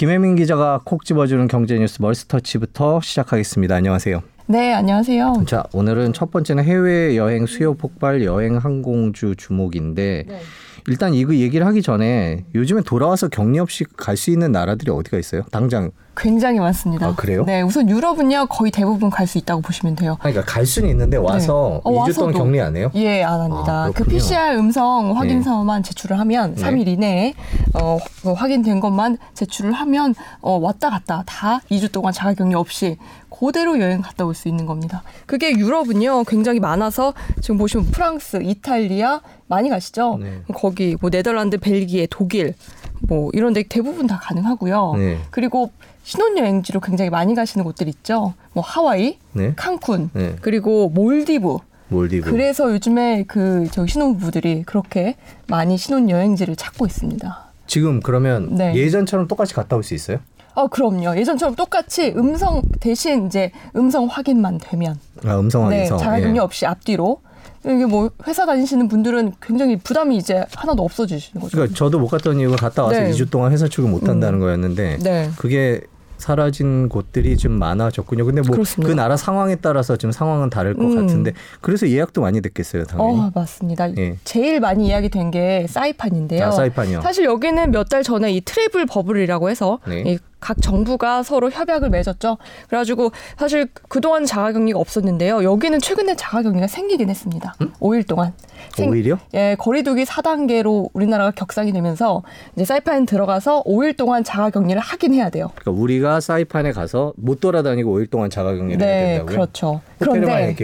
김혜민 기자가 콕 집어주는 경제 뉴스 멀스터치부터 시작하겠습니다. 안녕하세요. 네, 안녕하세요. 자, 오늘은 첫 번째는 해외 여행 수요 폭발 여행 항공주 주목인데 네. 일단 이거 얘기를 하기 전에 요즘에 돌아와서 격리 없이 갈 수 있는 나라들이 어디가 있어요? 당장 굉장히 많습니다. 아, 그래요? 네, 우선 유럽은요 거의 대부분 갈 수 있다고 보시면 돼요. 그러니까 갈 수는 있는데 와서 네. 어, 2주 동안 격리 안 해요? 예, 안 합니다. 아, 그 PCR 음성 확인서만 네. 제출을 하면 네. 3일 이내에 어, 그 확인된 것만 제출을 하면 어, 왔다 갔다 다 2주 동안 자가격리 없이 그대로 여행 갔다 올 수 있는 겁니다. 그게 유럽은요 굉장히 많아서 지금 보시면 프랑스, 이탈리아 많이 가시죠. 네. 거기 뭐 네덜란드, 벨기에, 독일 뭐 이런 데 대부분 다 가능하고요. 네. 그리고 신혼여행지로 굉장히 많이 가시는 곳들 있죠. 뭐 하와이, 네. 칸쿤, 네. 그리고 몰디브. 몰디브. 그래서 요즘에 그 저 신혼부부들이 그렇게 많이 신혼여행지를 찾고 있습니다. 지금 그러면 네. 예전처럼 똑같이 갔다 올 수 있어요? 어, 그럼요. 예전처럼 똑같이 음성 대신 이제 음성 확인만 되면. 아, 음성 확인서. 네, 자가격리 예. 없이 앞뒤로 이게 뭐 회사 다니시는 분들은 굉장히 부담이 이제 하나도 없어지시는 거죠. 그러니까 저도 못 갔던 이유가 갔다 와서 네. 2주 동안 회사 출근 못 한다는 음. 거였는데 네. 그게 사라진 곳들이 좀 많아졌군요. 근데 뭐 그 나라 상황에 따라서 좀 상황은 다를 것 음. 같은데 그래서 예약도 많이 됐겠어요, 당연히. 어, 맞습니다. 예. 제일 많이 이야기 된 게 사이판인데요. 아, 사이판이요. 사실 여기는 몇 달 전에 이 트래블 버블이라고 해서 네. 이 각 정부가 서로 협약을 맺었죠. 그래가지고 사실 그동안 자가격리가 없었는데요. 여기는 최근에 자가격리가 생기긴 했습니다. 음? 5일 동안. 5일이요? 예, 거리두기 4단계로 우리나라가 격상이 되면서 이제 사이판에 들어가서 5일 동안 자가격리를 하긴 해야 돼요. 그러니까 우리가 사이판에 가서 못 돌아다니고 5일 동안 자가격리를 네, 해야 된다고요? 그렇죠. 그런데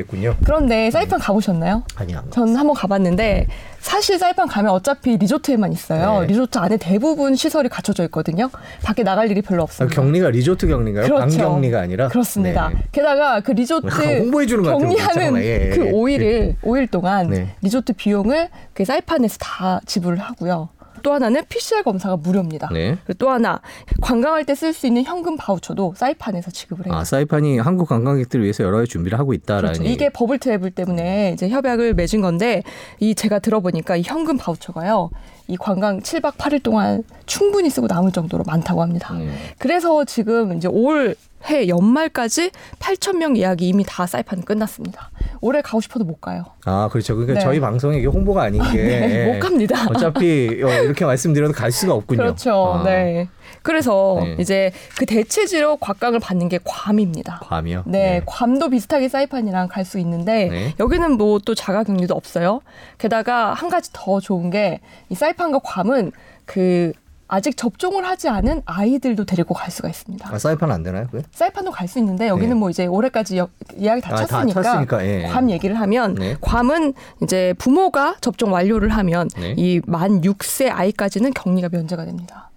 그런데 사이판 가보셨나요? 아니요. 전 한번 가봤는데 사실 사이판 가면 어차피 리조트에만 있어요. 네. 리조트 안에 대부분 시설이 갖춰져 있거든요. 밖에 나갈 일이 별로 없습니다. 격리가 리조트 격리인가요? 그렇죠. 방격리가 아니라? 그렇습니다. 네. 게다가 그 리조트 홍보해 주는 격리하는 예, 예. 그 5일을 5일 동안 네. 리조트 비용을 그 사이판에서 다 지불을 하고요. 또 하나는 PCR 검사가 무료입니다. 네. 또 하나 관광할 때 쓸 수 있는 현금 바우처도 사이판에서 지급을 해요. 아 사이판이 한국 관광객들을 위해서 여러 가지 준비를 하고 있다라는. 그렇죠. 이게 버블 트래블 때문에 이제 협약을 맺은 건데 이 제가 들어보니까 이 현금 바우처가요. 이 관광 7박 8일 동안 충분히 쓰고 남을 정도로 많다고 합니다. 음. 그래서 지금 이제 올 해 연말까지 8천 명 예약이 이미 다 사이판 끝났습니다. 올해 가고 싶어도 못 가요. 아 그렇죠. 그러니까 네. 저희 방송이 이게 홍보가 아닌 게 네, 못 갑니다. 어차피 어, 이렇게 말씀드려도 갈 수가 없군요. 그렇죠. 아. 네. 그래서 네. 이제 그 대체지로 곽강을 받는 게 괌입니다. 괌이요? 네, 네. 괌도 비슷하게 사이판이랑 갈 수 있는데 네. 여기는 뭐 또 자가격리도 없어요. 게다가 한 가지 더 좋은 게 이 사이판과 괌은 그 아직 접종을 하지 않은 아이들도 데리고 갈 수가 있습니다. 아, 사이판 안 되나요? 그게? 사이판도 갈 수 있는데 여기는 네. 뭐 이제 올해까지 여, 예약이 다 아, 찼으니까, 다 찼으니까 예, 예. 괌 얘기를 하면 네. 괌은 이제 부모가 접종 완료를 하면 네. 이만 6세 아이까지는 격리가 면제가 됩니다.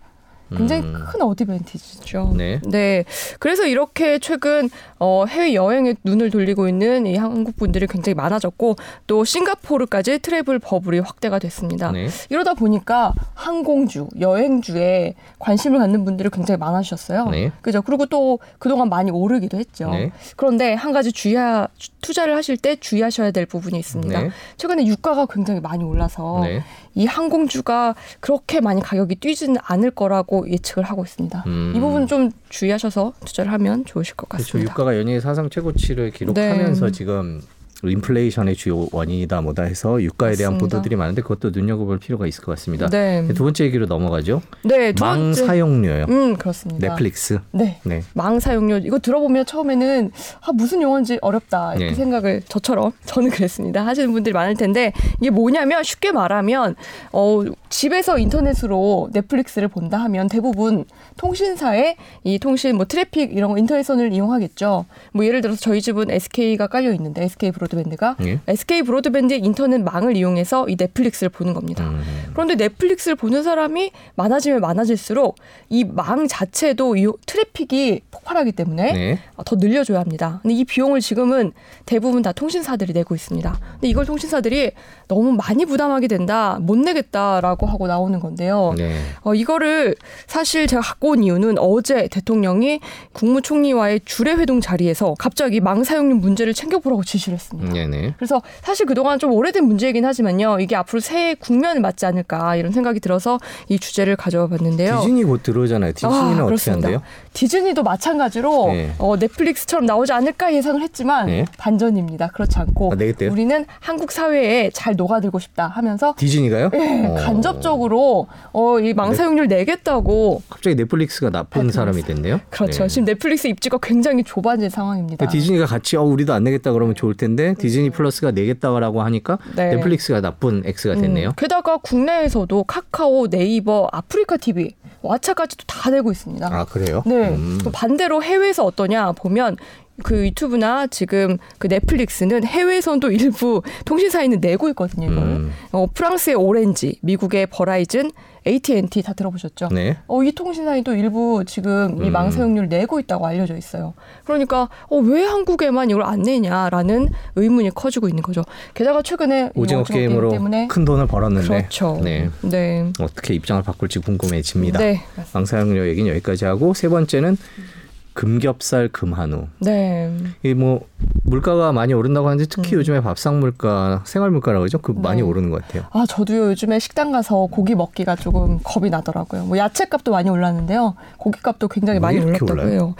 굉장히 음. 큰 어드밴티지죠. 네. 네. 그래서 이렇게 최근 어, 해외 여행에 눈을 돌리고 있는 이 한국 분들이 굉장히 많아졌고 또 싱가포르까지 트래블 버블이 확대가 됐습니다. 네. 이러다 보니까 항공주, 여행주에 관심을 갖는 분들이 굉장히 많아지셨어요. 네. 그죠? 그리고 또 그동안 많이 오르기도 했죠. 네. 그런데 한 가지 주의하 투자를 하실 때 주의하셔야 될 부분이 있습니다. 네. 최근에 유가가 굉장히 많이 올라서 네. 이 항공주가 그렇게 많이 가격이 뛰지는 않을 거라고 예측을 하고 있습니다. 음. 이 부분 좀 주의하셔서 투자를 하면 좋으실 것 같습니다. 그렇죠. 유가가 연일 사상 최고치를 기록하면서 네. 지금 인플레이션의 주요 원인이다 뭐다 해서 유가에 맞습니다. 대한 보도들이 많은데 그것도 눈여겨볼 필요가 있을 것 같습니다. 네. 두 번째 얘기로 넘어가죠. 네, 망 번째. 사용료요. 음, 그렇습니다. 넷플릭스. 네. 네. 망 사용료 이거 들어보면 처음에는 아, 무슨 용어인지 어렵다 이렇게 네. 생각을 저처럼 저는 그랬습니다. 하시는 분들이 많을 텐데 이게 뭐냐면 쉽게 말하면 어, 집에서 인터넷으로 넷플릭스를 본다 하면 대부분 통신사의 이 통신 뭐 트래픽 이런 거 인터넷선을 이용하겠죠. 뭐 예를 들어서 저희 집은 SK가 깔려 있는데 SK 브로 브로드밴드가 예? SK 브로드밴드의 인터넷 망을 이용해서 이 넷플릭스를 보는 겁니다. 음. 그런데 넷플릭스를 보는 사람이 많아지면 많아질수록 이 망 자체도 이 트래픽이 폭발하기 때문에 네. 더 늘려줘야 합니다. 근데 이 비용을 지금은 대부분 다 통신사들이 내고 있습니다. 근데 이걸 통신사들이 너무 많이 부담하게 된다, 못 내겠다라고 라고 하고 나오는 건데요. 네. 어, 이거를 사실 제가 갖고 온 이유는 어제 대통령이 국무총리와의 주례회동 자리에서 갑자기 망사용료 문제를 챙겨보라고 지시를 했습니다. 네네. 그래서 사실 그동안 좀 오래된 문제이긴 하지만요. 이게 앞으로 새 국면을 맞지 않을까 이런 생각이 들어서 이 주제를 가져와 봤는데요. 디즈니 곧 들어오잖아요. 디즈니는 아, 어떻게 한대요? 디즈니도 마찬가지로 네. 어, 넷플릭스처럼 나오지 않을까 예상을 했지만 네. 반전입니다. 그렇지 않고 아, 우리는 한국 사회에 잘 녹아들고 싶다 하면서 디즈니가요? 네, 어. 간접 적으로 어, 이 망사용률 네. 내겠다고 갑자기 넷플릭스가 나쁜 사람이 됐네요. 그렇죠. 네. 지금 넷플릭스 입지가 굉장히 좁아진 상황입니다. 그러니까 디즈니가 같이 어 우리도 안 내겠다 그러면 좋을 텐데 디즈니 플러스가 내겠다라고 하니까 네. 넷플릭스가 나쁜 X가 됐네요. 음, 게다가 국내에서도 카카오, 네이버, 아프리카 TV 왓챠까지도 다 되고 있습니다. 아 그래요? 네. 음. 반대로 해외에서 어떠냐 보면 그 유튜브나 지금 그 넷플릭스는 해외에서도 일부 통신사에는 내고 있거든요. 음. 어, 프랑스의 오렌지, 미국의 버라이즌, AT&T 다 들어보셨죠? 네. 어, 이 통신사에도 일부 지금 이 음. 망사용률 내고 있다고 알려져 있어요. 그러니까 어, 왜 한국에만 이걸 안 내냐라는 의문이 커지고 있는 거죠. 게다가 최근에 오징어, 오징어 게임으로 때문에 큰 돈을 벌었는데 그렇죠. 네. 네. 어떻게 입장을 바꿀지 궁금해집니다. 네. 망사용료 얘기는 여기까지 하고 세 번째는 금겹살 금한우. 네. 이 뭐 물가가 많이 오른다고 하는데 특히 음. 요즘에 밥상 물가, 생활 물가라고 그러죠? 그 네. 많이 오르는 것 같아요. 아 저도요 요즘에 식당 가서 고기 먹기가 조금 겁이 나더라고요. 뭐 야채값도 많이 올랐는데요. 고기값도 굉장히 많이 올랐다고 해요.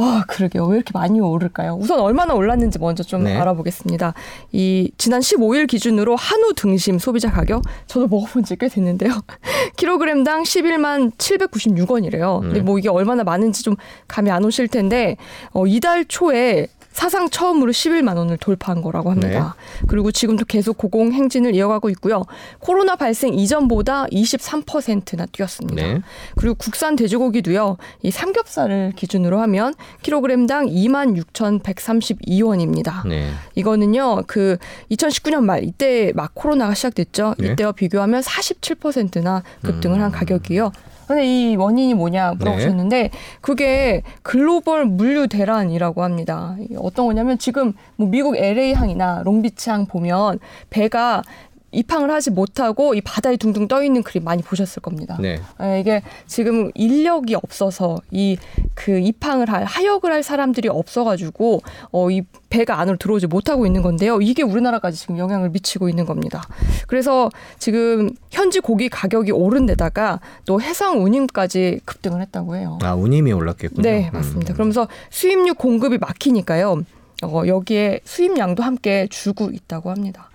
아 그러게요. 왜 이렇게 많이 오를까요? 우선 얼마나 올랐는지 먼저 좀 네. 알아보겠습니다. 이 지난 15일 기준으로 한우 등심 소비자 가격 저도 먹어본 지 꽤 됐는데요. 킬로그램당 11만 796원이래요. 근데 네. 뭐 이게 얼마나 많은지 좀 감이 안 오실 텐데 어, 이달 초에 사상 처음으로 11만 원을 돌파한 거라고 합니다. 네. 그리고 지금도 계속 고공 행진을 이어가고 있고요. 코로나 발생 이전보다 23%나 뛰었습니다. 네. 그리고 국산 돼지고기도요. 이 삼겹살을 기준으로 하면 킬로그램당 26,132원입니다. 네. 이거는요. 그 2019년 말 이때 막 코로나가 시작됐죠. 네. 이때와 비교하면 47%나 급등을 한 음. 가격이요. 근데 이 원인이 뭐냐 물어보셨는데 네. 그게 글로벌 물류 대란이라고 합니다. 어떤 거냐면 지금 뭐 미국 LA 항이나 롱비치 항 보면 배가 입항을 하지 못하고 이 바다에 둥둥 떠 있는 그림 많이 보셨을 겁니다. 네. 네, 이게 지금 인력이 없어서 이 그 입항을 할 하역을 할 사람들이 없어가지고 어 이 배가 안으로 들어오지 못하고 있는 건데요. 이게 우리나라까지 지금 영향을 미치고 있는 겁니다. 그래서 지금 현지 고기 가격이 오른 데다가 또 해상 운임까지 급등을 했다고 해요. 아 운임이 올랐겠군요. 네 맞습니다. 음. 그러면서 수입류 공급이 막히니까요. 어, 여기에 수입량도 함께 줄고 있다고 합니다.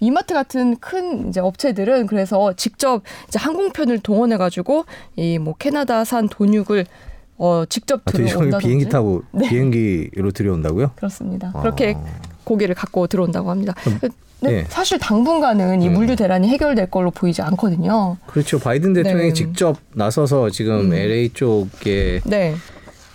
이마트 같은 큰 이제 업체들은 그래서 직접 이제 항공편을 동원해 가지고 이 뭐 캐나다산 돈육을 어 직접 아, 들어온다 비행기 타고 네. 비행기로 들여온다고요? 그렇습니다. 아. 그렇게 고기를 갖고 들어온다고 합니다. 근 네. 사실 당분간은 이 음. 물류 대란이 해결될 걸로 보이지 않거든요. 그렇죠. 바이든 대통령이 네. 직접 나서서 지금 음. LA 쪽에 네.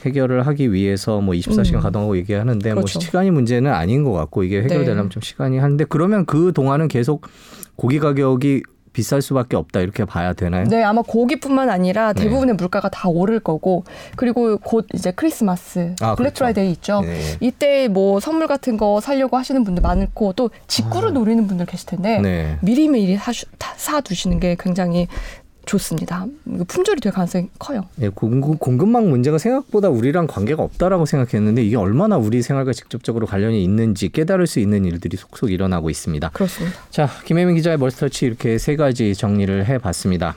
해결을 하기 위해서 뭐 24시간 음. 가동하고 얘기하는데 뭐 그렇죠. 뭐 시간이 문제는 아닌 것 같고 이게 해결되려면 네. 좀 시간이 하는데 그러면 그 동안은 계속 고기 가격이 비쌀 수밖에 없다 이렇게 봐야 되나요? 네, 아마 고기뿐만 아니라 네. 대부분의 네. 물가가 다 오를 거고 그리고 곧 이제 크리스마스, 아, 블랙 그렇죠. 프라이데이 있죠. 네. 이때 뭐 선물 같은 거 사려고 하시는 분들 많고 또 직구를 아. 노리는 분들 계실 텐데 네. 미리미리 사 두시는 게 굉장히 좋습니다. 품절이 될 가능성이 커요. 예, 공급, 공급 망 문제가 생각보다 우리랑 관계가 없다라고 생각했는데 이게 얼마나 우리 생활과 직접적으로 관련이 있는지 깨달을 수 있는 일들이 속속 일어나고 있습니다. 그렇습니다. 자, 김혜민 기자의 멀스터치 이렇게 세 가지 정리를 해봤습니다.